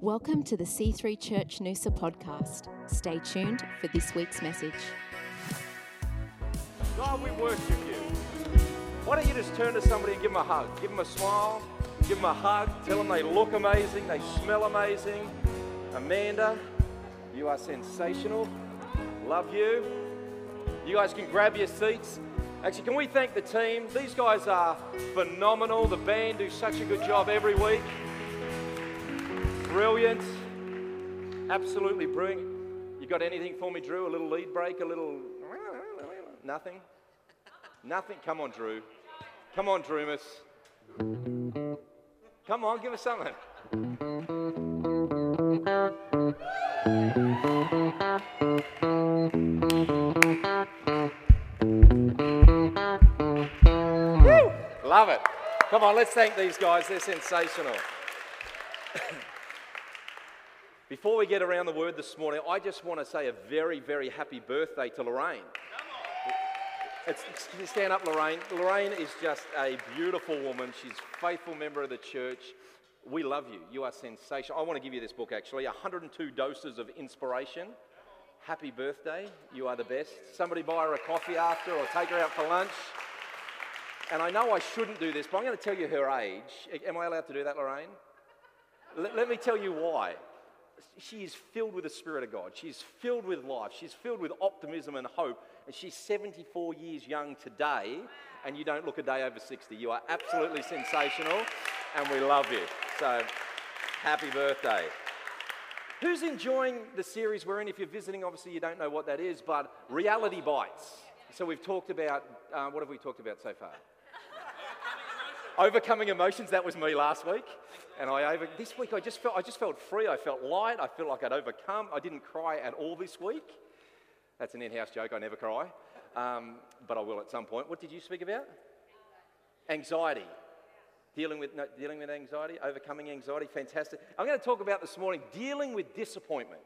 Welcome to the C3 Church Noosa podcast. Stay tuned for this week's message. God, we worship you. Why don't you just turn to somebody and give them a hug? Give them a smile, give them a hug, tell them they look amazing, they smell amazing. Amanda, you are sensational. Love you. You guys can grab your seats. Actually, can we thank the team? These guys are phenomenal. The band do such a good job every week. Brilliant. Absolutely brilliant. You got anything for me, Drew? A little lead break, a little. Nothing? Nothing? Come on, Drew. Come on, Drewmus. Come on, give us something. Woo! Love it. Come on, let's thank these guys. They're sensational. Before we get around the word this morning, I just want to say a very, very happy birthday to Lorraine. Come on. It's, stand up, Lorraine. Lorraine is just a beautiful woman. She's a faithful member of the church. We love you. You are sensational. I want to give you this book actually 102 Doses of Inspiration. Happy birthday. You are the best. Somebody buy her a coffee after or take her out for lunch. And I know I shouldn't do this, but I'm going to tell you her age. Am I allowed to do that, Lorraine? Let me tell you why. She is filled with the Spirit of God. She's filled with life. She's filled with optimism and hope. And she's 74 years young today, and you don't look a day over 60. You are absolutely sensational, and we love you. So, happy birthday. Who's enjoying the series we're in? If you're visiting, obviously you don't know what that is, but Reality Bites. So, we've talked about, uh, what have we talked about so far? Overcoming emotions, that was me last week. And I over this week I just felt I just felt free. I felt light. I felt like I'd overcome. I didn't cry at all this week. That's an in-house joke. I never cry, um, but I will at some point. What did you speak about? Anxiety. Dealing with, no, dealing with anxiety, overcoming anxiety, fantastic. I'm going to talk about this morning dealing with disappointment.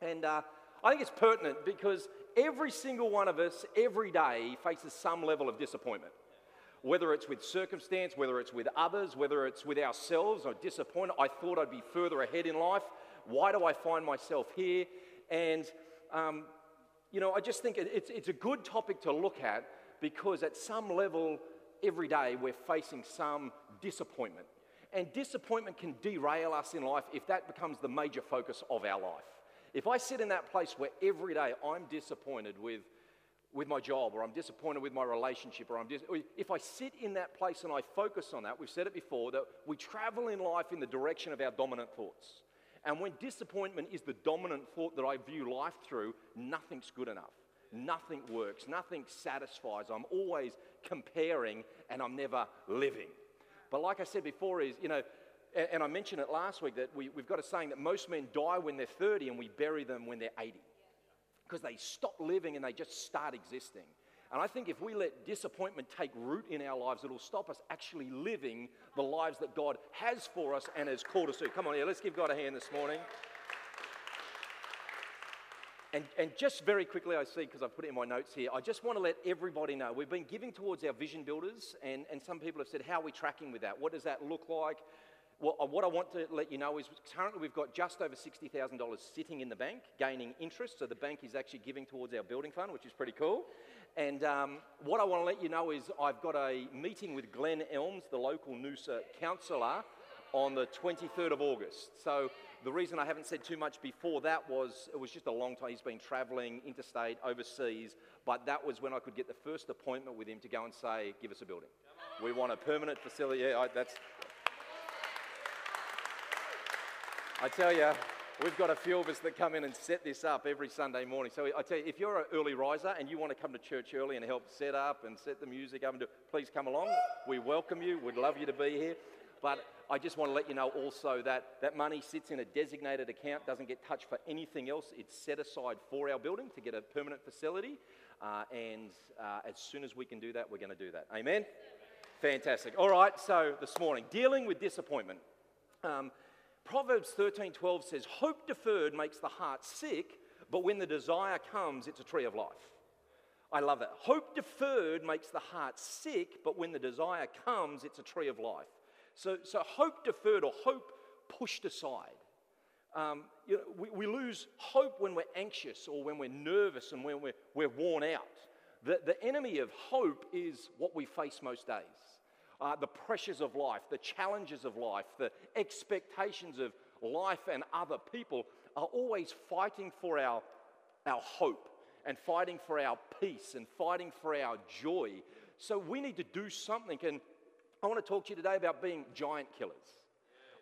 And uh, I think it's pertinent because every single one of us, every day, faces some level of disappointment whether it's with circumstance, whether it's with others, whether it's with ourselves, or disappointed. I thought I'd be further ahead in life. Why do I find myself here? And, um, you know, I just think it's, it's a good topic to look at because at some level, every day, we're facing some disappointment. And disappointment can derail us in life if that becomes the major focus of our life. If I sit in that place where every day I'm disappointed with with my job or I'm disappointed with my relationship or I'm dis- if I sit in that place and I focus on that, we've said it before that we travel in life in the direction of our dominant thoughts. And when disappointment is the dominant thought that I view life through, nothing's good enough. Nothing works. Nothing satisfies. I'm always comparing and I'm never living. But like I said before, is you know, and, and I mentioned it last week that we, we've got a saying that most men die when they're 30 and we bury them when they're 80 because they stop living and they just start existing. And I think if we let disappointment take root in our lives, it'll stop us actually living the lives that God has for us and has called us to. Come on here, let's give God a hand this morning. And, and just very quickly, I see, because I've put it in my notes here, I just want to let everybody know we've been giving towards our vision builders, and, and some people have said, How are we tracking with that? What does that look like? Well, uh, what I want to let you know is currently we've got just over $60,000 sitting in the bank, gaining interest. So the bank is actually giving towards our building fund, which is pretty cool. And um, what I want to let you know is I've got a meeting with Glenn Elms, the local Noosa councillor, on the 23rd of August. So the reason I haven't said too much before that was it was just a long time. He's been travelling interstate, overseas, but that was when I could get the first appointment with him to go and say, give us a building. We want a permanent facility. Yeah, I, that's I tell you, we've got a few of us that come in and set this up every Sunday morning. So I tell you, if you're an early riser and you want to come to church early and help set up and set the music up, and do, please come along. We welcome you. We'd love you to be here. But I just want to let you know also that that money sits in a designated account, doesn't get touched for anything else. It's set aside for our building to get a permanent facility. Uh, and uh, as soon as we can do that, we're going to do that. Amen? Fantastic. All right, so this morning, dealing with disappointment. Um, Proverbs 13:12 says, "Hope deferred makes the heart sick, but when the desire comes, it's a tree of life." I love that. Hope deferred makes the heart sick, but when the desire comes, it's a tree of life. So, so hope deferred or hope pushed aside. Um, you know, we, we lose hope when we're anxious or when we're nervous and when we're, we're worn out. The, the enemy of hope is what we face most days. Uh, the pressures of life, the challenges of life, the expectations of life and other people are always fighting for our, our hope and fighting for our peace and fighting for our joy. So we need to do something. And I want to talk to you today about being giant killers.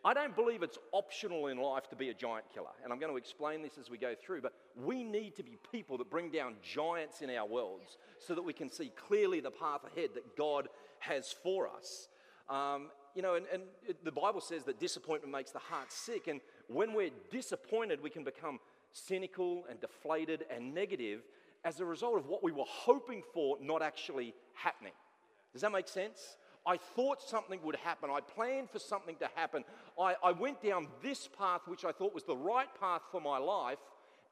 I don't believe it's optional in life to be a giant killer. And I'm going to explain this as we go through. But we need to be people that bring down giants in our worlds so that we can see clearly the path ahead that God has for us. Um, you know, and, and it, the Bible says that disappointment makes the heart sick. And when we're disappointed, we can become cynical and deflated and negative as a result of what we were hoping for not actually happening. Does that make sense? I thought something would happen. I planned for something to happen. I, I went down this path, which I thought was the right path for my life,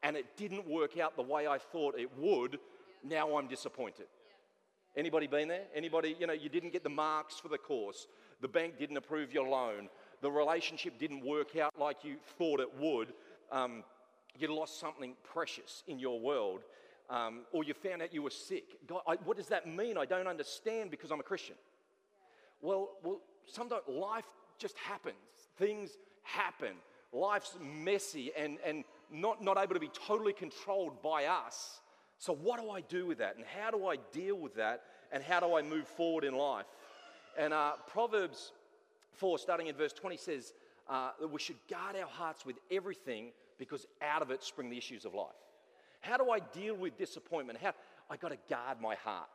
and it didn't work out the way I thought it would. Now I'm disappointed. Anybody been there? Anybody, you know, you didn't get the marks for the course. The bank didn't approve your loan. The relationship didn't work out like you thought it would. Um, you lost something precious in your world. Um, or you found out you were sick. God, I, what does that mean? I don't understand because I'm a Christian. Well, well, sometimes life just happens. Things happen. Life's messy and, and not, not able to be totally controlled by us. So, what do I do with that? And how do I deal with that? And how do I move forward in life? And uh, Proverbs 4, starting in verse 20, says uh, that we should guard our hearts with everything because out of it spring the issues of life. How do I deal with disappointment? How I got to guard my heart.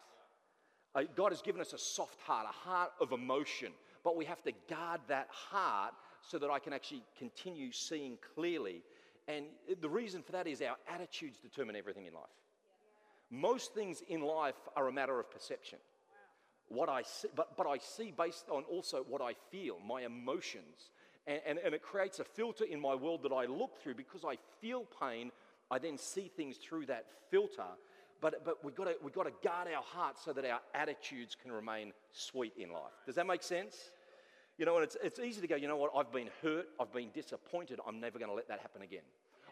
Uh, God has given us a soft heart, a heart of emotion, but we have to guard that heart so that I can actually continue seeing clearly. And the reason for that is our attitudes determine everything in life. Most things in life are a matter of perception. What I see, but, but I see based on also what I feel, my emotions. And, and, and it creates a filter in my world that I look through because I feel pain. I then see things through that filter but, but we've, got to, we've got to guard our hearts so that our attitudes can remain sweet in life. Does that make sense? You know, and it's, it's easy to go, you know what, I've been hurt, I've been disappointed, I'm never going to let that happen again.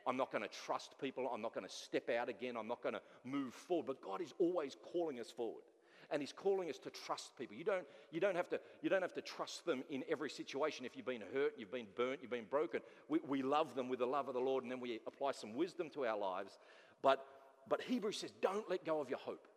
I'm not going to trust people, I'm not going to step out again, I'm not going to move forward. But God is always calling us forward. And He's calling us to trust people. You don't, you, don't have to, you don't have to trust them in every situation. If you've been hurt, you've been burnt, you've been broken, we, we love them with the love of the Lord, and then we apply some wisdom to our lives. But but Hebrews says, don't let go of your hope.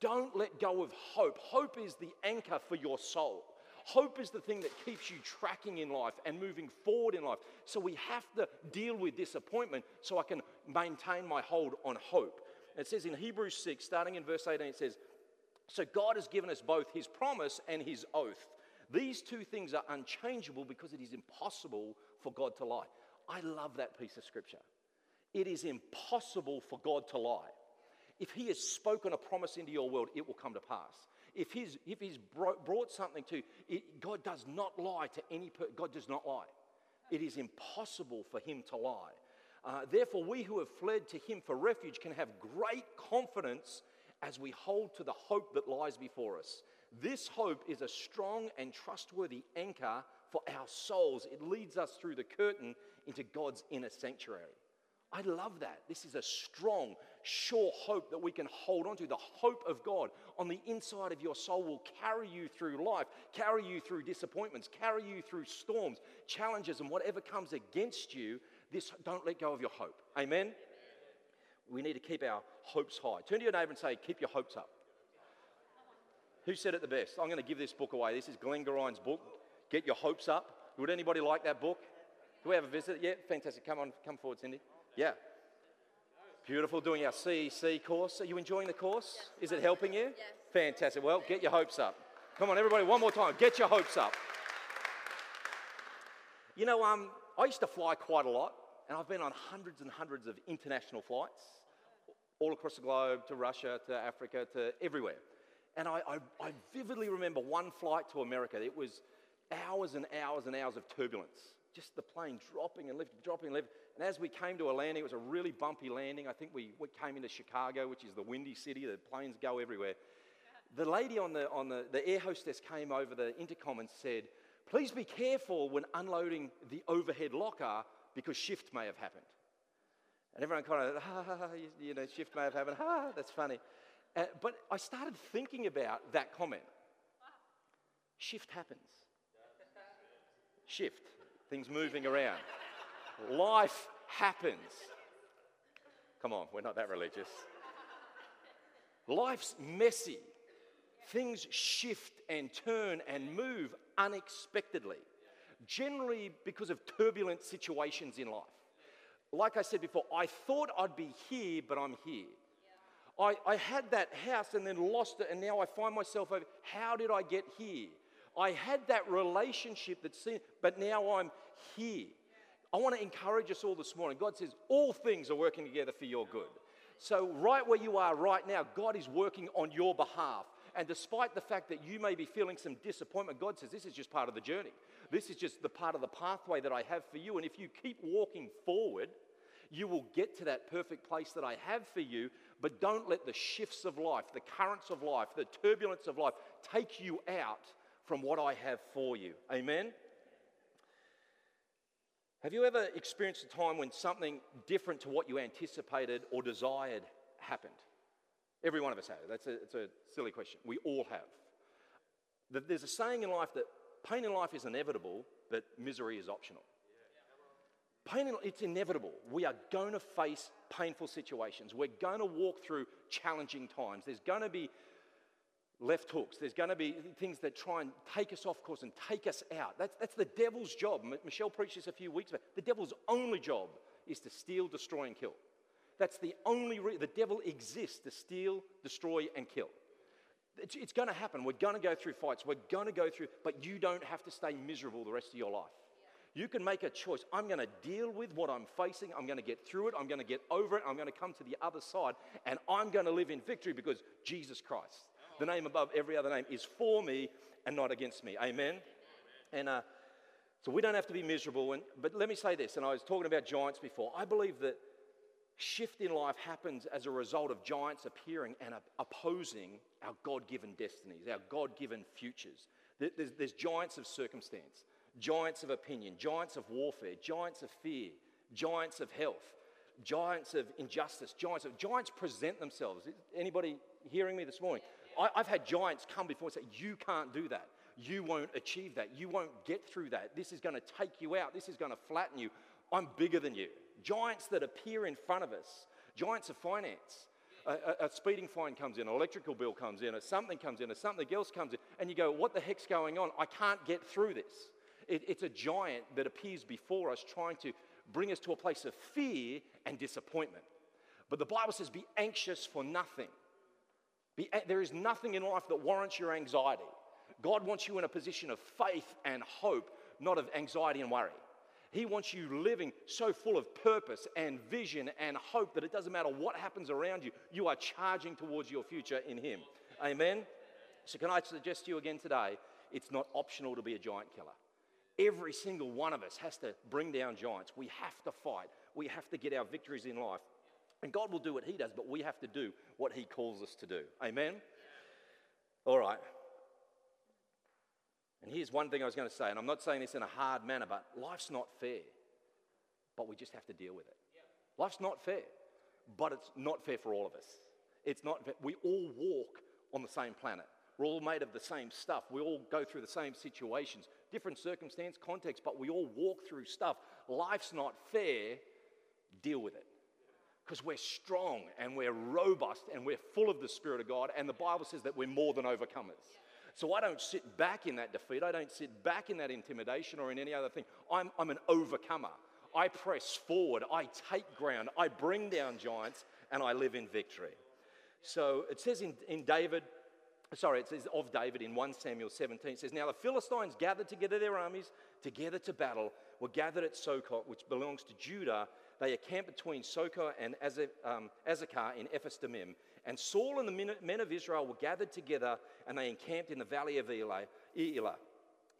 Don't let go of hope. Hope is the anchor for your soul. Hope is the thing that keeps you tracking in life and moving forward in life. So we have to deal with disappointment so I can maintain my hold on hope. It says in Hebrews 6, starting in verse 18, it says, So God has given us both his promise and his oath. These two things are unchangeable because it is impossible for God to lie. I love that piece of scripture. It is impossible for God to lie. If He has spoken a promise into your world, it will come to pass. If He's, if he's brought something to God does not lie to any person. God does not lie. It is impossible for Him to lie. Uh, therefore, we who have fled to Him for refuge can have great confidence as we hold to the hope that lies before us. This hope is a strong and trustworthy anchor for our souls. It leads us through the curtain into God's inner sanctuary. I love that. This is a strong, sure hope that we can hold on to. The hope of God on the inside of your soul will carry you through life, carry you through disappointments, carry you through storms, challenges, and whatever comes against you. This don't let go of your hope. Amen. We need to keep our hopes high. Turn to your neighbor and say, Keep your hopes up. Who said it the best? I'm going to give this book away. This is Glenn Gorine's book, Get Your Hopes Up. Would anybody like that book? Do we have a visit? Yeah, fantastic. Come on, come forward, Cindy. Yeah. Beautiful doing our CEC course. Are you enjoying the course? Is it helping you? Yes. Fantastic. Well, get your hopes up. Come on, everybody, one more time. Get your hopes up. You know, um, I used to fly quite a lot, and I've been on hundreds and hundreds of international flights all across the globe to Russia, to Africa, to everywhere. And I, I, I vividly remember one flight to America. It was hours and hours and hours of turbulence. Just the plane dropping and lifting, dropping and lifting. And as we came to a landing, it was a really bumpy landing. I think we, we came into Chicago, which is the windy city, the planes go everywhere. The lady on the, on the, the air hostess came over the intercom and said, Please be careful when unloading the overhead locker because shift may have happened. And everyone kind of, ha, ha, ha, you, know, shift may have happened. Ha, that's funny. Uh, but I started thinking about that comment. Shift happens. Shift, things moving around. Life happens. Come on, we're not that religious. Life's messy. Things shift and turn and move unexpectedly, generally because of turbulent situations in life. Like I said before, I thought I'd be here, but I'm here. I, I had that house and then lost it, and now I find myself over. How did I get here? I had that relationship that's but now I'm here. I want to encourage us all this morning. God says all things are working together for your good. So, right where you are right now, God is working on your behalf. And despite the fact that you may be feeling some disappointment, God says this is just part of the journey. This is just the part of the pathway that I have for you. And if you keep walking forward, you will get to that perfect place that I have for you. But don't let the shifts of life, the currents of life, the turbulence of life take you out from what I have for you. Amen? Have you ever experienced a time when something different to what you anticipated or desired happened? Every one of us has. That's a, it's a silly question. We all have. There's a saying in life that pain in life is inevitable, but misery is optional. Pain, in, it's inevitable. We are going to face painful situations. We're going to walk through challenging times. There's going to be left hooks. There's going to be things that try and take us off course and take us out. That's, that's the devil's job. Michelle preached this a few weeks ago. The devil's only job is to steal, destroy, and kill. That's the only reason the devil exists to steal, destroy, and kill. It's, it's going to happen. We're going to go through fights. We're going to go through, but you don't have to stay miserable the rest of your life. You can make a choice. I'm going to deal with what I'm facing. I'm going to get through it. I'm going to get over it. I'm going to come to the other side. And I'm going to live in victory because Jesus Christ, the name above every other name, is for me and not against me. Amen? And uh, so we don't have to be miserable. And, but let me say this, and I was talking about giants before. I believe that shift in life happens as a result of giants appearing and opposing our God given destinies, our God given futures. There's, there's, giants of circumstance, giants of opinion, giants of warfare, giants of fear, giants of health, giants of injustice, giants of giants present themselves. Anybody hearing me this morning? I, I've had giants come before and say, You can't do that. You won't achieve that. You won't get through that. This is going to take you out. This is going to flatten you. I'm bigger than you giants that appear in front of us, giants of finance. A, a, a, speeding fine comes in, an electrical bill comes in, or something comes in, or something else comes in, and you go, What the heck's going on? I can't get through this. It, it's a giant that appears before us trying to bring us to a place of fear and disappointment. But the Bible says, Be anxious for nothing. Be, eh, there is nothing in life that warrants your anxiety. God wants you in a position of faith and hope, not of anxiety and worry. He wants you living so full of purpose and vision and hope that it doesn't matter what happens around you, you are charging towards your future in Him. Amen? So, can I suggest to you again today, it's not optional to be a giant killer. Every single one of us has to bring down giants. We have to fight, we have to get our victories in life. And God will do what He does, but we have to do what He calls us to do. Amen? All right. And here's one thing I was going to say, and I'm not saying this in a hard manner, but life's not fair. But we just have to deal with it. Life's not fair, but it's not fair for all of us. It's not, we all walk on the same planet. We're all made of the same stuff. We all go through the same situations, different circumstance, context, but we all walk through stuff. Life's not fair. Deal with it. Because we're strong and we're robust and we're full of the Spirit of God, and the Bible says that we're more than overcomers. So I don't sit back in that defeat. I don't sit back in that intimidation or in any other thing. I'm, I'm an overcomer. I press forward. I take ground. I bring down giants and I live in victory. So it says in, in David, sorry, it says of David in 1 Samuel 17, it says, Now the Philistines gathered together their armies together to battle, were gathered at Sokot, which belongs to Judah. They are camped between Sokot and um, Azekah in Ephes. And Saul and the men of Israel were gathered together and they encamped in the valley of Elah.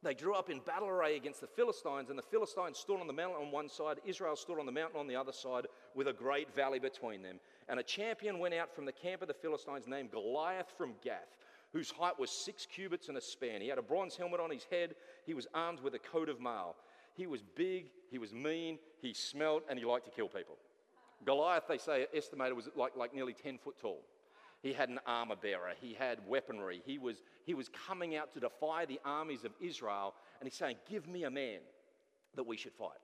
They drew up in battle array against the Philistines, and the Philistines stood on the mountain on one side, Israel stood on the mountain on the other side, with a great valley between them. And a champion went out from the camp of the Philistines named Goliath from Gath, whose height was six cubits and a span. He had a bronze helmet on his head, he was armed with a coat of mail. He was big, he was mean, he smelled, and he liked to kill people. Goliath, they say, estimated was like, like nearly 10 foot tall. He had an armor bearer, he had weaponry, he was, he was coming out to defy the armies of Israel, and he's saying, Give me a man that we should fight.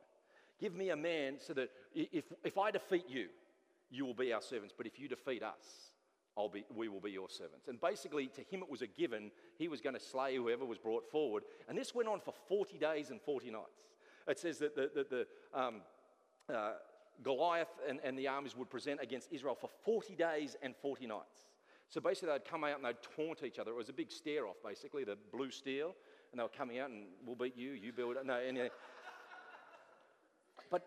Give me a man so that if, if I defeat you, you will be our servants, but if you defeat us, I'll be, we will be your servants. And basically, to him it was a given. He was going to slay whoever was brought forward. And this went on for 40 days and 40 nights. It says that the, the, the um, uh, Goliath and, and the armies would present against Israel for 40 days and 40 nights. So basically, they'd come out and they'd taunt each other. It was a big stare off, basically, the blue steel. And they were coming out and we'll beat you, you build it. No, anyway. but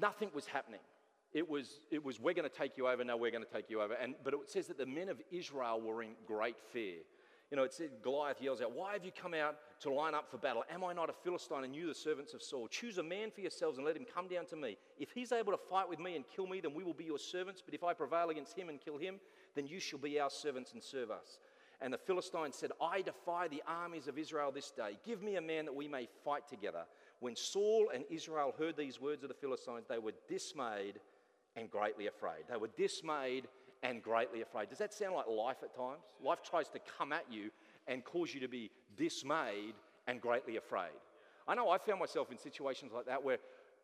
nothing was happening. It was, it was we're going to take you over, no, we're going to take you over. And, but it says that the men of Israel were in great fear. You know, it said Goliath yells out, Why have you come out to line up for battle? Am I not a Philistine and you the servants of Saul? Choose a man for yourselves and let him come down to me. If he's able to fight with me and kill me, then we will be your servants. But if I prevail against him and kill him, then you shall be our servants and serve us. And the Philistines said, I defy the armies of Israel this day. Give me a man that we may fight together. When Saul and Israel heard these words of the Philistines, they were dismayed and greatly afraid. They were dismayed and greatly afraid. Does that sound like life at times? Life tries to come at you and cause you to be dismayed and greatly afraid. I know I found myself in situations like that where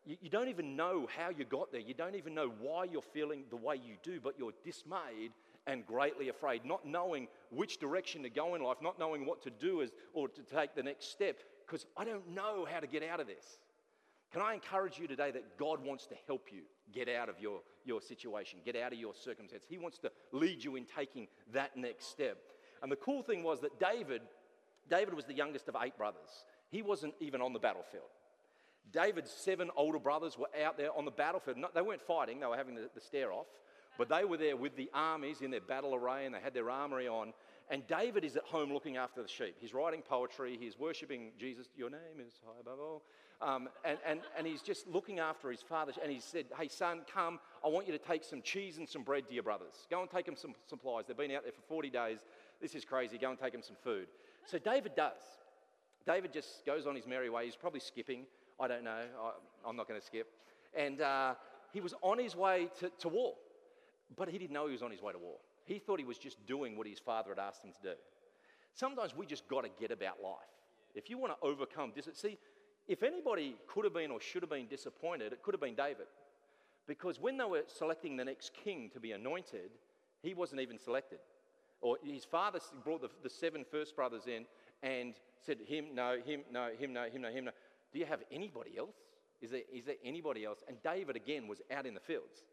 you, you, don't even know how you got there. You don't even know why you're feeling the way you do, but you're dismayed and greatly afraid, not knowing which direction to go in life, not knowing what to do as, or to take the next step, because I don't know how to get out of this. Can I encourage you today that God wants to help you get out of your, your situation, get out of your circumstance? He wants to lead you in taking that next step. And the cool thing was that David, David was the youngest of eight brothers. He wasn't even on the battlefield. David's seven older brothers were out there on the battlefield. they weren't fighting, they were having the, the stare off, but they were there with the armies in their battle array and they had their armory on. And David is at home looking after the sheep. He's writing poetry, he's worshiping Jesus. Your name is high above all. Um, and, and, and he's just looking after his father. And he said, Hey, son, come. I want you to take some cheese and some bread to your brothers. Go and take them some supplies. They've been out there for 40 days. This is crazy. Go and take them some food. So David does. David just goes on his merry way. He's probably skipping. I don't know. I, am not going to skip. And uh, he was on his way to, to war, but he didn't know he was on his way to war. He thought he was just doing what his father had asked him to do. Sometimes we just got to get about life. If you want to overcome this, see, if anybody could have been or should have been disappointed, it could have been David. Because when they were selecting the next king to be anointed, he wasn't even selected. Or his father brought the, the seven first brothers in and said, Him, no, him, no, him, no, him, no, him, no. Do you have anybody else? Is there, is there anybody else? And David, again, was out in the fields.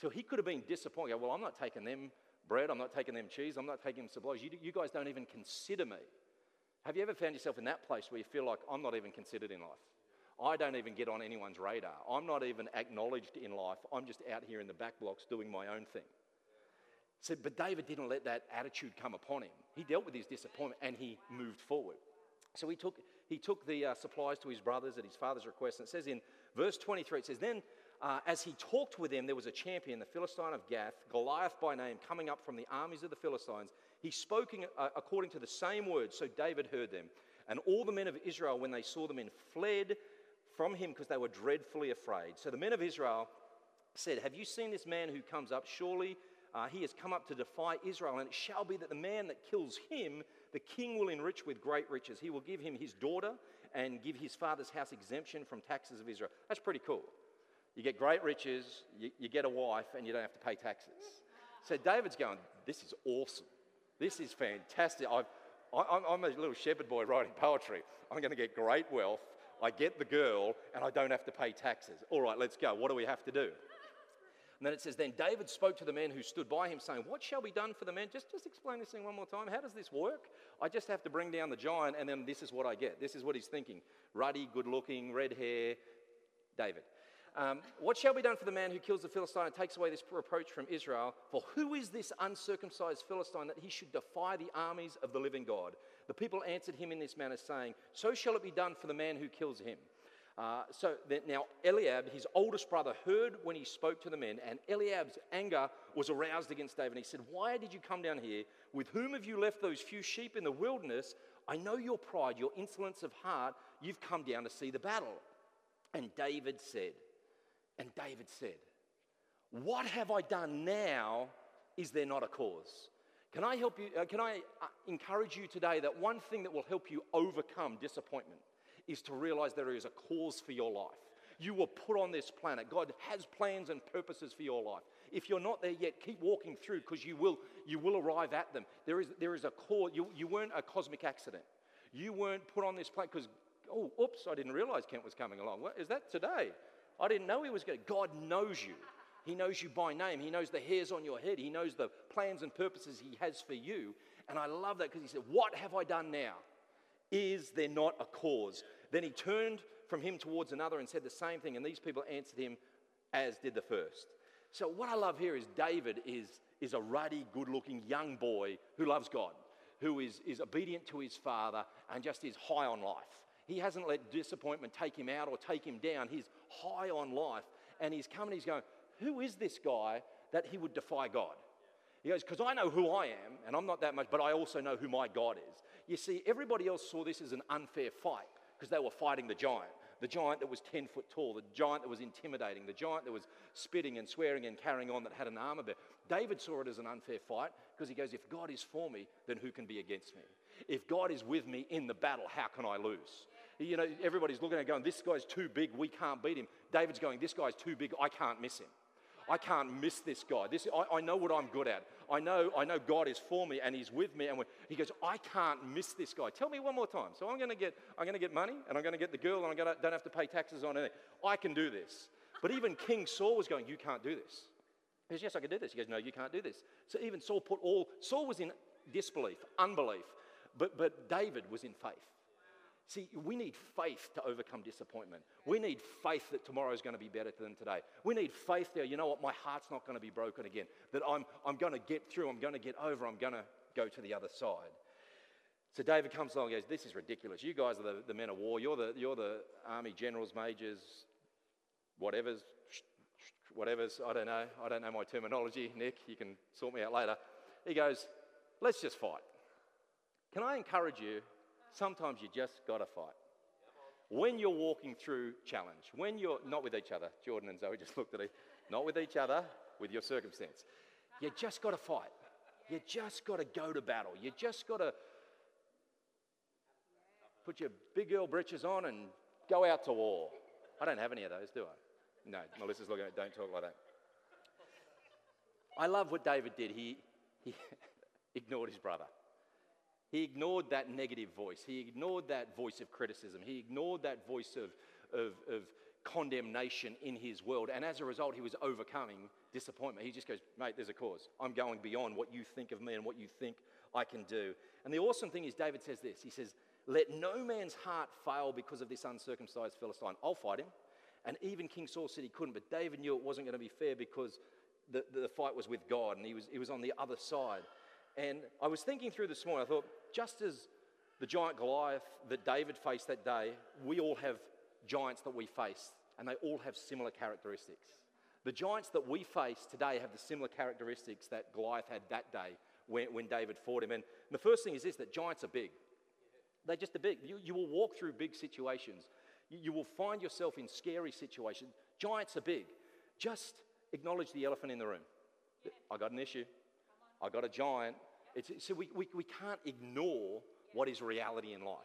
So he could have been disappointed. Well, I'm not taking them bread. I'm not taking them cheese. I'm not taking them supplies. You, you guys don't even consider me. Have you ever found yourself in that place where you feel like I'm not even considered in life? I don't even get on anyone's radar. I'm not even acknowledged in life. I'm just out here in the back blocks doing my own thing. So, but David didn't let that attitude come upon him. He dealt with his disappointment and he moved forward. So he took, he took the uh, supplies to his brothers at his father's request. And it says in verse 23, it says, Then uh, as he talked with them, there was a champion, the Philistine of Gath, Goliath by name, coming up from the armies of the Philistines. He spoke uh, according to the same words, so David heard them. And all the men of Israel, when they saw the men, fled from him because they were dreadfully afraid. So the men of Israel said, Have you seen this man who comes up? Surely uh, he has come up to defy Israel. And it shall be that the man that kills him, the king will enrich with great riches. He will give him his daughter and give his father's house exemption from taxes of Israel. That's pretty cool. You get great riches, you, you get a wife, and you don't have to pay taxes. So David's going, This is awesome. This is fantastic. i am a little shepherd boy writing poetry. I'm going to get great wealth. I get the girl, and I don't have to pay taxes. All right, let's go. What do we have to do? And then it says, Then David spoke to the men who stood by him, saying, What shall be done for the men? Just, just explain this thing one more time. How does this work? I just have to bring down the giant, and then this is what I get. This is what he's thinking ruddy, good looking, red hair, David. Um, what shall be done for the man who kills the Philistine and takes away this reproach from Israel? For who is this uncircumcised Philistine that he should defy the armies of the living God? The people answered him in this manner, saying, So shall it be done for the man who kills him. Uh, so that now Eliab, his oldest brother, heard when he spoke to the men, and Eliab's anger was aroused against David. And he said, Why did you come down here? With whom have you left those few sheep in the wilderness? I know your pride, your insolence of heart, you've come down to see the battle. And David said, and David said, What have I done now? Is there not a cause? Can I help you? Uh, can I uh, encourage you today that one thing that will help you overcome disappointment is to realize there is a cause for your life. You were put on this planet. God has plans and purposes for your life. If you're not there yet, keep walking through because you will, you will arrive at them. There is, there is a cause. You, you weren't a cosmic accident. You weren't put on this planet because, oh, oops, I didn't realize Kent was coming along. What, is that today? I didn't know he was going. God knows you. He knows you by name. He knows the hairs on your head. He knows the plans and purposes He has for you. And I love that because He said, What have I done now? Is there not a cause? Then He turned from him towards another and said the same thing. And these people answered him as did the first. So, what I love here is David is, is a ruddy, good looking young boy who loves God, who is, is obedient to his father and just is high on life. He hasn't let disappointment take him out or take him down. He's high on life. And he's coming, he's going, who is this guy that he would defy God? He goes, Because I know who I am, and I'm not that much, but I also know who my God is. You see, everybody else saw this as an unfair fight because they were fighting the giant. The giant that was 10 foot tall, the giant that was intimidating, the giant that was spitting and swearing and carrying on that had an armor bearer. David saw it as an unfair fight because he goes, If God is for me, then who can be against me? If God is with me in the battle, how can I lose? You know, everybody's looking at it going, This guy's too big, we can't beat him. David's going, This guy's too big, I can't miss him. I can't miss this guy. This, I, I know what I'm good at. I know, I know God is for me and He's with me. And he goes, I can't miss this guy. Tell me one more time. So I'm going to get, I'm going to get money and I'm going to get the girl and I'm going to don't have to pay taxes on anything. I can do this. But even King Saul was going, You can't do this. He goes, Yes, I can do this. He goes, No, you can't do this. So even Saul put all, Saul was in disbelief, unbelief, but, but David was in faith. See, we need faith to overcome disappointment. We need faith that tomorrow is going to be better than today. We need faith there, you know what, my heart's not going to be broken again, that I'm, I'm going to get through, I'm going to get over, I'm going to go to the other side. So David comes along and goes, This is ridiculous. You guys are the, the men of war. You're the, you're the army generals, majors, whatever's, whatever's. I don't know. I don't know my terminology. Nick, you can sort me out later. He goes, Let's just fight. Can I encourage you sometimes you just got to fight. When you're walking through challenge, when you're not with each other, Jordan and Zoe just looked at it, not with each other, with your circumstance, you just got to fight. You just got to go to battle. You just got to put your big girl breeches on and go out to war. I don't have any of those, do I? No, Melissa's looking at don't talk like that. I love what David did. He, he ignored his brother. He ignored that negative voice. He ignored that voice of criticism. He ignored that voice of, of, of condemnation in his world. And as a result, he was overcoming disappointment. He just goes, Mate, there's a cause. I'm going beyond what you think of me and what you think I can do. And the awesome thing is, David says this He says, Let no man's heart fail because of this uncircumcised Philistine. I'll fight him. And even King Saul said he couldn't, but David knew it wasn't going to be fair because the, the fight was with God and he was, he was on the other side. And I was thinking through this morning, I thought, just as the giant Goliath that David faced that day, we all have giants that we face, and they all have similar characteristics. The giants that we face today have the similar characteristics that Goliath had that day when, when David fought him. And the first thing is this that giants are big. They're just a big. You, you will walk through big situations. You, you will find yourself in scary situations. Giants are big. Just acknowledge the elephant in the room. I got an issue. I got a giant. It's, so we, we, we can't ignore what is reality in life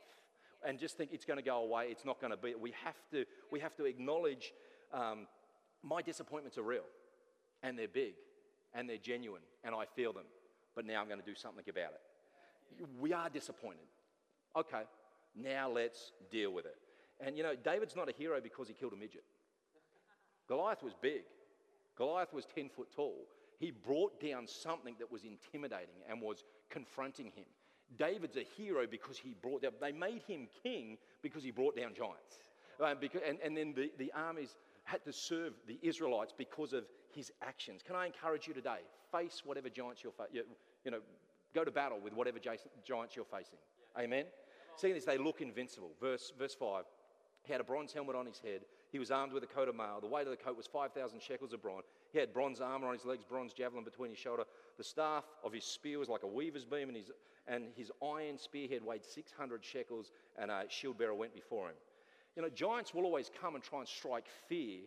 and just think it's going to go away, it's not going to be. We have to, we have to acknowledge um, my disappointments are real and they're big and they're genuine and I feel them, but now I'm going to do something about it. We are disappointed. Okay, now let's deal with it. And you know, David's not a hero because he killed a midget. Goliath was big, Goliath was 10 foot tall. He brought down something that was intimidating and was confronting him. David's a hero because he brought down, they made him king because he brought down giants. Uh, because, and, and then the, the armies had to serve the Israelites because of his actions. Can I encourage you today? Face whatever giants you're facing. You, know, go to battle with whatever giants you're facing. Amen? Seeing this, they look invincible. Verse, verse 5. He had a bronze helmet on his head. He was armed with a coat of mail. The weight of the coat was 5,000 shekels of bronze. He had bronze armor on his legs, bronze javelin between his shoulder. The staff of his spear was like a weaver's beam, and his, and his iron spearhead weighed 600 shekels, and a shield bearer went before him. You know, giants will always come and try and strike fear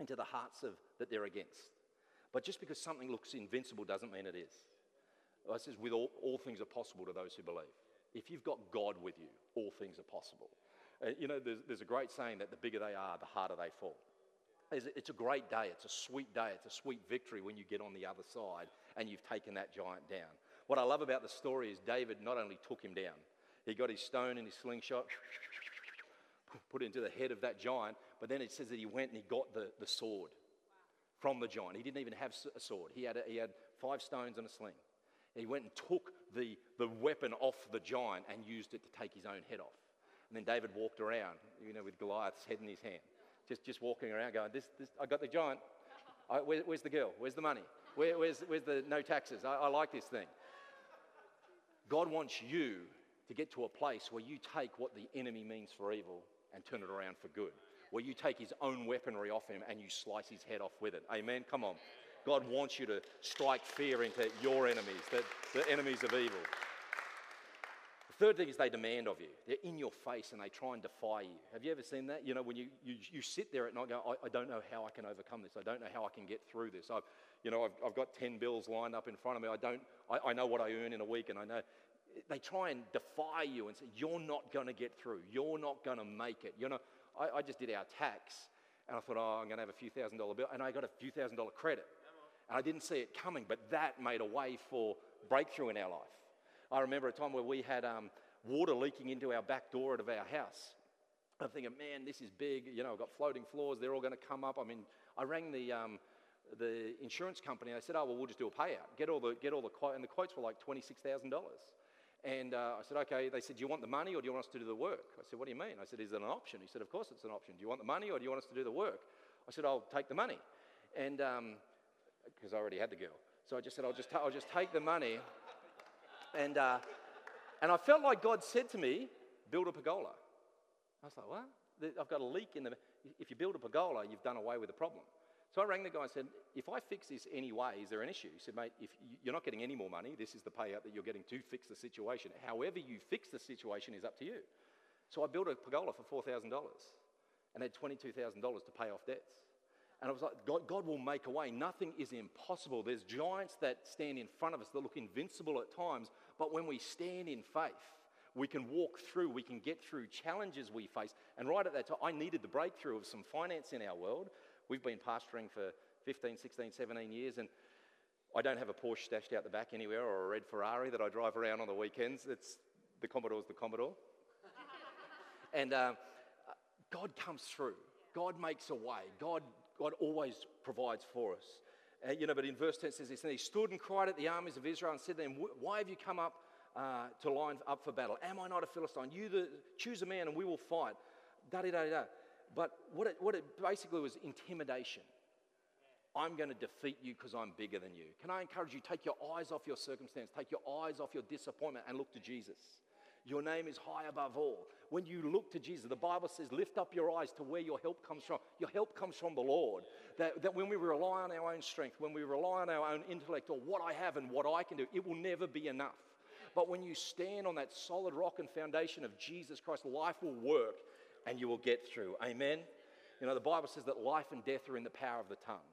into the hearts of that they're against. But just because something looks invincible doesn't mean it is. It says, with all, all things are possible to those who believe. If you've got God with you, all things are possible. Uh, you know, there's, there's, a great saying that the bigger they are, the harder they fall. It's, it's a great day. It's a sweet day. It's a sweet victory when you get on the other side and you've taken that giant down. What I love about the story is David not only took him down, he got his stone and his slingshot, put it into the head of that giant, but then it says that he went and he got the, the sword from the giant. He didn't even have a sword, he had, a, he had five stones and a sling. He went and took the, the weapon off the giant and used it to take his own head off. And then David walked around, you know, with Goliath's head in his hand, just, just walking around going, this, this, I got the giant. I, where, where's the girl? Where's the money? Where, where's, where's the no taxes? I, I like this thing. God wants you to get to a place where you take what the enemy means for evil and turn it around for good. Where you take his own weaponry off him and you slice his head off with it. Amen? Come on. God wants you to strike fear into your enemies, the, the enemies of evil. Third thing is they demand of you. They're in your face and they try and defy you. Have you ever seen that? You know, when you, you, you sit there at night going, I, I don't know how I can overcome this. I don't know how I can get through this. I've, you know, I've, I've got 10 bills lined up in front of me. I don't, I, I know what I earn in a week and I know. They try and defy you and say, You're not going to get through. You're not going to make it. You know, I, I just did our tax and I thought, Oh, I'm going to have a few thousand dollar bill. And I got a few thousand dollar credit. And I didn't see it coming, but that made a way for breakthrough in our life. I remember a time where we had um, water leaking into our back door out of our house. I'm thinking, man, this is big. You know, I've got floating floors. They're all going to come up. I mean, I rang the, um, the insurance company. They said, oh, well, we'll just do a payout. Get all the, get all the quote. And the quotes were like $26,000. And uh, I said, okay. They said, do you want the money or do you want us to do the work? I said, what do you mean? I said, is it an option? He said, of course it's an option. Do you want the money or do you want us to do the work? I said, I'll take the money. And um, because I already had the girl. So I just said, I'll just, I'll just take the money. And, uh, and I felt like God said to me, build a pergola. I was like, what? I've got a leak in the. If you build a pergola, you've done away with the problem. So I rang the guy and said, if I fix this anyway, is there an issue? He said, mate, if you're not getting any more money, this is the payout that you're getting to fix the situation. However you fix the situation is up to you. So I built a pergola for $4,000 and had $22,000 to pay off debts. And I was like, God, God, will make a way. Nothing is impossible. There's giants that stand in front of us that look invincible at times, but when we stand in faith, we can walk through, we can get through challenges we face. And right at that time, I needed the breakthrough of some finance in our world. We've been pastoring for 15, 16, 17 years, and I don't have a Porsche stashed out the back anywhere or a red Ferrari that I drive around on the weekends. It's the Commodore's the Commodore. and uh, God comes through. God makes a way. God God always provides for us. Uh, you know, but in verse 10 it says this, and he stood and cried at the armies of Israel and said to them, Why have you come up uh, to line up for battle? Am I not a Philistine? You the, choose a man and we will fight. Da da da da. But what it, what it basically was intimidation. I'm going to defeat you because I'm bigger than you. Can I encourage you? Take your eyes off your circumstance, take your eyes off your disappointment, and look to Jesus. Your name is high above all. When you look to Jesus, the Bible says, lift up your eyes to where your help comes from. Your help comes from the Lord. That, that when we rely on our own strength, when we rely on our own intellect or what I have and what I can do, it will never be enough. But when you stand on that solid rock and foundation of Jesus Christ, life will work and you will get through. Amen? You know, the Bible says that life and death are in the power of the tongue.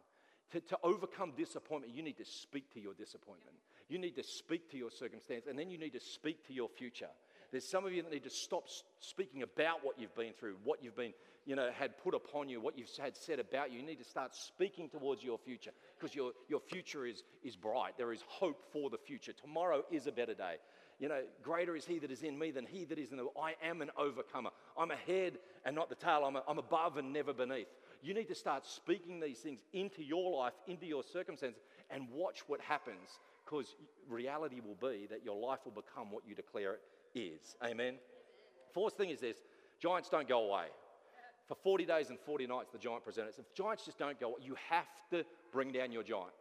To, to overcome disappointment, you need to speak to your disappointment. You need to speak to your circumstance, and then you need to speak to your future. There's some of you that need to stop speaking about what you've been through, what you've been, you know, had put upon you, what you've had said about you. You need to start speaking towards your future because your, your future is, is bright. There is hope for the future. Tomorrow is a better day. You know, greater is he that is in me than he that is in the I am an overcomer. I'm ahead and not the tail. I'm, a, I'm above and never beneath. You need to start speaking these things into your life, into your circumstances, and watch what happens because reality will be that your life will become what you declare it is. Amen. Fourth thing is this giants don't go away. For 40 days and 40 nights, the giant presented. If giants just don't go, you have to bring down your giant.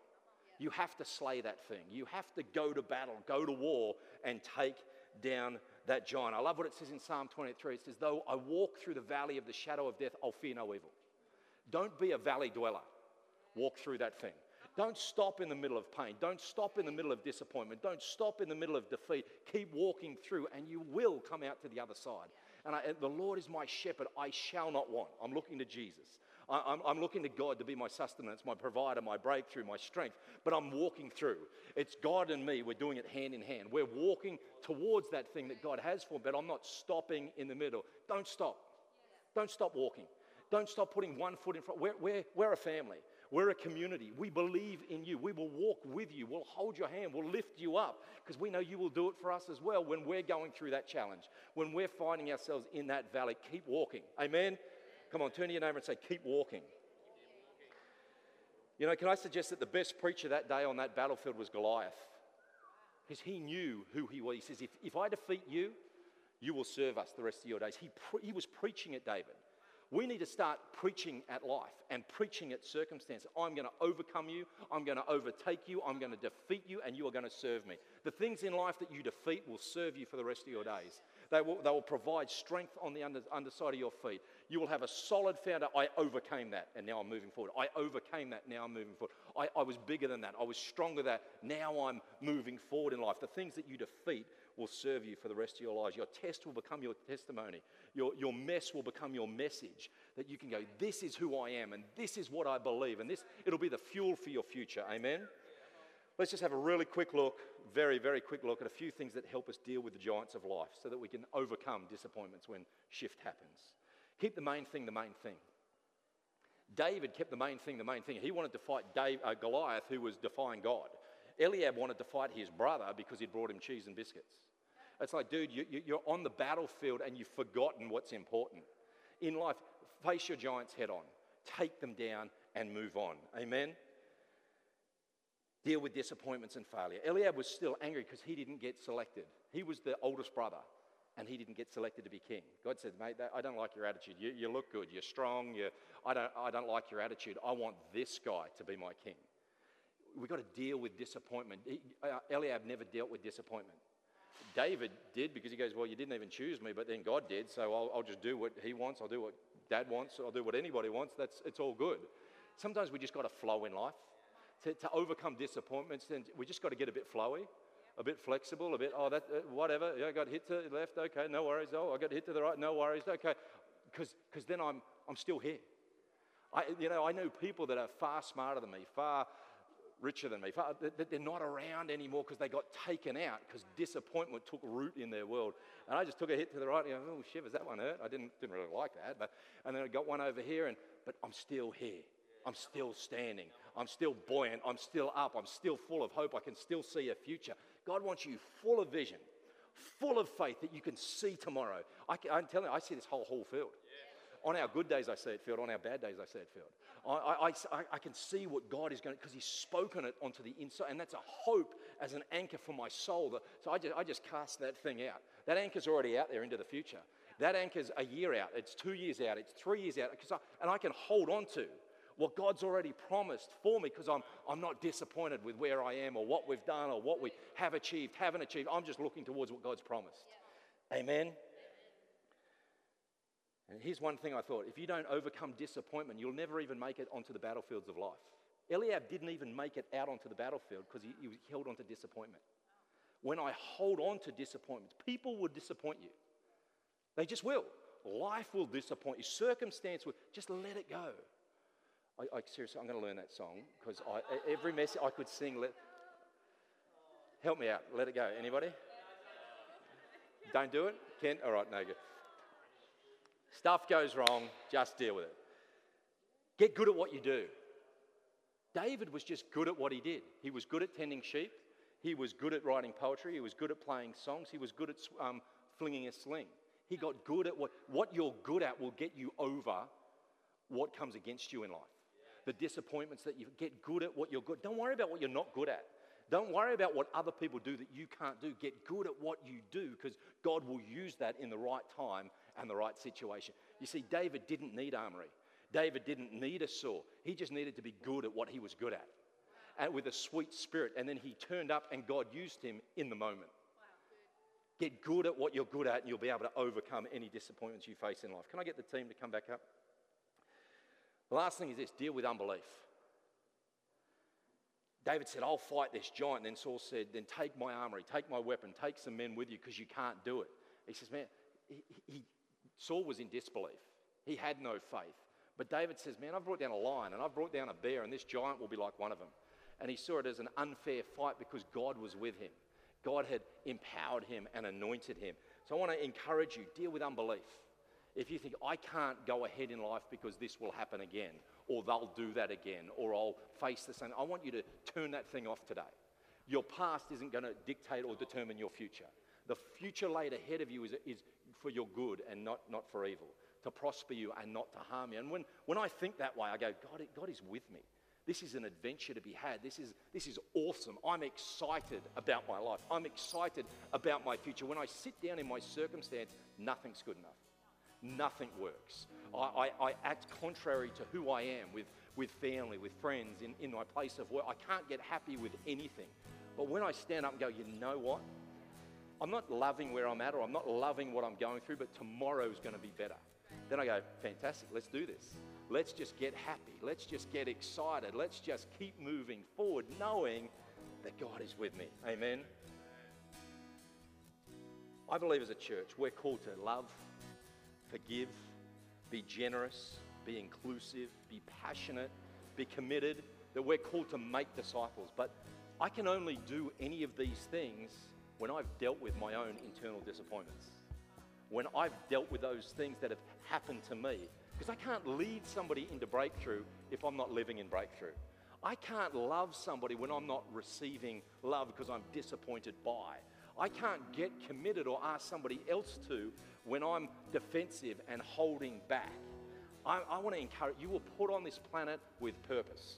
You have to slay that thing. You have to go to battle, go to war, and take down that giant. I love what it says in Psalm 23. It says, Though I walk through the valley of the shadow of death, I'll fear no evil. Don't be a valley dweller. Walk through that thing. Don't stop in the middle of pain. Don't stop in the middle of disappointment. Don't stop in the middle of defeat. Keep walking through, and you will come out to the other side. And, I, and the Lord is my shepherd. I shall not want. I'm looking to Jesus. I, am looking to God to be my sustenance, my provider, my breakthrough, my strength. But I'm walking through. It's God and me. We're doing it hand in hand. We're walking towards that thing that God has for me, but I'm not stopping in the middle. Don't stop. Don't stop walking. Don't stop putting one foot in front. We're, we're, we're a family. We're a community. We believe in you. We will walk with you. We'll hold your hand. We'll lift you up because we know you will do it for us as well when we're going through that challenge, when we're finding ourselves in that valley. Keep walking. Amen. Come on, turn to your neighbor and say, Keep walking. You know, can I suggest that the best preacher that day on that battlefield was Goliath? Because he knew who he was. He says, If, if I defeat you, you will serve us the rest of your days. He, pre- he was preaching at David. We need to start preaching at life and preaching at circumstance. I'm going to overcome you. I'm going to overtake you. I'm going to defeat you, and you are going to serve me. The things in life that you defeat will serve you for the rest of your days. They will, they will provide strength on the under, underside of your feet. You will have a solid founder. I overcame that, and now I'm moving forward. I overcame that, now I'm moving forward. I, I was bigger than that. I was stronger than that. Now I'm moving forward in life. The things that you defeat will serve you for the rest of your lives. Your test will become your testimony. Your, your mess will become your message that you can go, this is who I am and this is what I believe. And this, it'll be the fuel for your future. Amen? Let's just have a really quick look, very, very quick look at a few things that help us deal with the giants of life so that we can overcome disappointments when shift happens. Keep the main thing the main thing. David kept the main thing the main thing. He wanted to fight Dave, uh, Goliath, who was defying God. Eliab wanted to fight his brother because he'd brought him cheese and biscuits. It's like, dude, you, you, you're on the battlefield and you've forgotten what's important. In life, face your giants head on, take them down, and move on. Amen? Deal with disappointments and failure. Eliab was still angry because he didn't get selected. He was the oldest brother and he didn't get selected to be king. God said, Mate, I don't like your attitude. You, you look good, you're strong, you, I, don't, I don't like your attitude. I want this guy to be my king. We've got to deal with disappointment. Uh, Eliab never dealt with disappointment. David did because he goes, Well, you didn't even choose me, but then God did, so I'll, I'll, just do what he wants. I'll do what dad wants. I'll do what anybody wants. That's, it's all good. Sometimes we just got to flow in life. To, to overcome disappointments, then we just got to get a bit flowy, a bit flexible, a bit, oh, that, uh, whatever. Yeah, I got hit to the left. Okay, no worries. Oh, I got hit to the right. No worries. Okay. Because then I'm, I'm still here. I, you know, I know people that are far smarter than me, far richer than me. far, That they're not around anymore because they got taken out because disappointment took root in their world. And I just took a hit to the right and go, oh, shivers, that one hurt. I didn't, didn't really like that. But, and then I got one over here, and, but I'm still here. I'm still standing. I'm still buoyant. I'm still up. I'm still full of hope. I can still see a future. God wants you full of vision, full of faith that you can see tomorrow. I am telling you, I see this whole whole field. On our good days, I see it filled. On our bad days, I see it filled. I, I, I, can see what God is going to, because He's spoken it onto the inside, and that's a hope as an anchor for my soul. So I just, I just cast that thing out. That anchor's already out there into the future. That anchor's a year out, it's two years out, it's three years out, I, and I can hold on to what God's already promised for me because I'm, I'm not disappointed with where I am or what we've done or what we have achieved, haven't achieved. I'm just looking towards what God's promised. Amen. And here's one thing I thought if you don't overcome disappointment, you'll never even make it onto the battlefields of life. Eliab didn't even make it out onto the battlefield because he, he held on to disappointment. When I hold on to disappointments, people will disappoint you. They just will. Life will disappoint you. Circumstance will. Just let it go. I, I seriously, I'm going to learn that song because every message I could sing. Let, help me out. Let it go. Anybody? Don't do it? Kent? All right, no good. Stuff goes wrong, just deal with it. Get good at what you do. David was just good at what he did. He was good at tending sheep. He was good at writing poetry. He was good at playing songs. He was good at um, flinging a sling. He got good at what, what you're good at will get you over what comes against you in life. The disappointments that you get good at what you're good. Don't worry about what you're not good at. Don't worry about what other people do that you can't do. Get good at what you do because God will use that in the right time and the right situation. You see, David didn't need armory. David didn't need a sword. He just needed to be good at what he was good at and with a sweet spirit. And then he turned up and God used him in the moment. Get good at what you're good at, and you'll be able to overcome any disappointments you face in life. Can I get the team to come back up? The last thing is this deal with unbelief. David said, I'll fight this giant. And Then Saul said, Then take my armory, take my weapon, take some men with you because you can't do it. He says, Man, he, he, Saul was in disbelief. He had no faith. But David says, Man, I've brought down a lion and I've brought down a bear, and this giant will be like one of them. And he saw it as an unfair fight because God was with him. God had empowered him and anointed him. So I want to encourage you deal with unbelief. If you think, I can't go ahead in life because this will happen again, or they'll do that again, or I'll face the same, I want you to turn that thing off today. Your past isn't going to dictate or determine your future. The future laid ahead of you is, is for your good and not, not for evil, to prosper you and not to harm you. And when, when I think that way, I go, God, God is with me. This is an adventure to be had. This is, this is awesome. I'm excited about my life. I'm excited about my future. When I sit down in my circumstance, nothing's good enough. Nothing works. I, I, I act contrary to who I am with, with family, with friends, in, in my place of work. I can't get happy with anything. But when I stand up and go, you know what? I'm not loving where I'm at or I'm not loving what I'm going through, but tomorrow's going to be better. Then I go, fantastic, let's do this. Let's just get happy. Let's just get excited. Let's just keep moving forward, knowing that God is with me. Amen. I believe as a church, we're called to love, forgive, be generous, be inclusive, be passionate, be committed, that we're called to make disciples. But I can only do any of these things when I've dealt with my own internal disappointments, when I've dealt with those things that have happened to me because I can't lead somebody into breakthrough if I'm not living in breakthrough. I can't love somebody when I'm not receiving love because I'm disappointed by. I can't get committed or ask somebody else to when I'm defensive and holding back. I, I want to encourage you were put on this planet with purpose.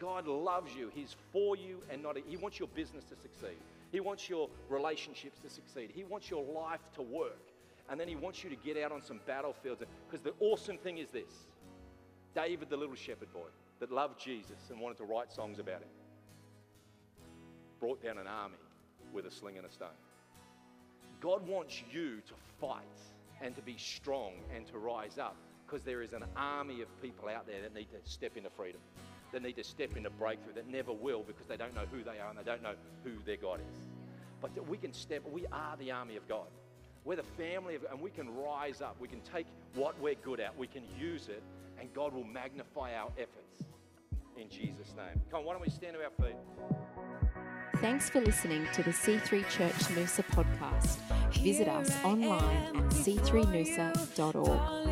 God loves you. He's for you and not, He wants your business to succeed. He wants your relationships to succeed. He wants your life to work and then he wants you to get out on some battlefields. Because the awesome thing is this David, the little shepherd boy that loved Jesus and wanted to write songs about him, brought down an army with a sling and a stone. God wants you to fight and to be strong and to rise up because there is an army of people out there that need to step into freedom, that need to step into breakthrough, that never will because they don't know who they are and they don't know who their God is. But we can step, we are the army of God. We're the family of, and we can rise up. We can take what we're good at, we can use it, and God will magnify our efforts in Jesus' name. Come on, why don't we stand to our feet? Thanks for listening to the C3 Church Noosa podcast. Visit us online at c3noosa.org.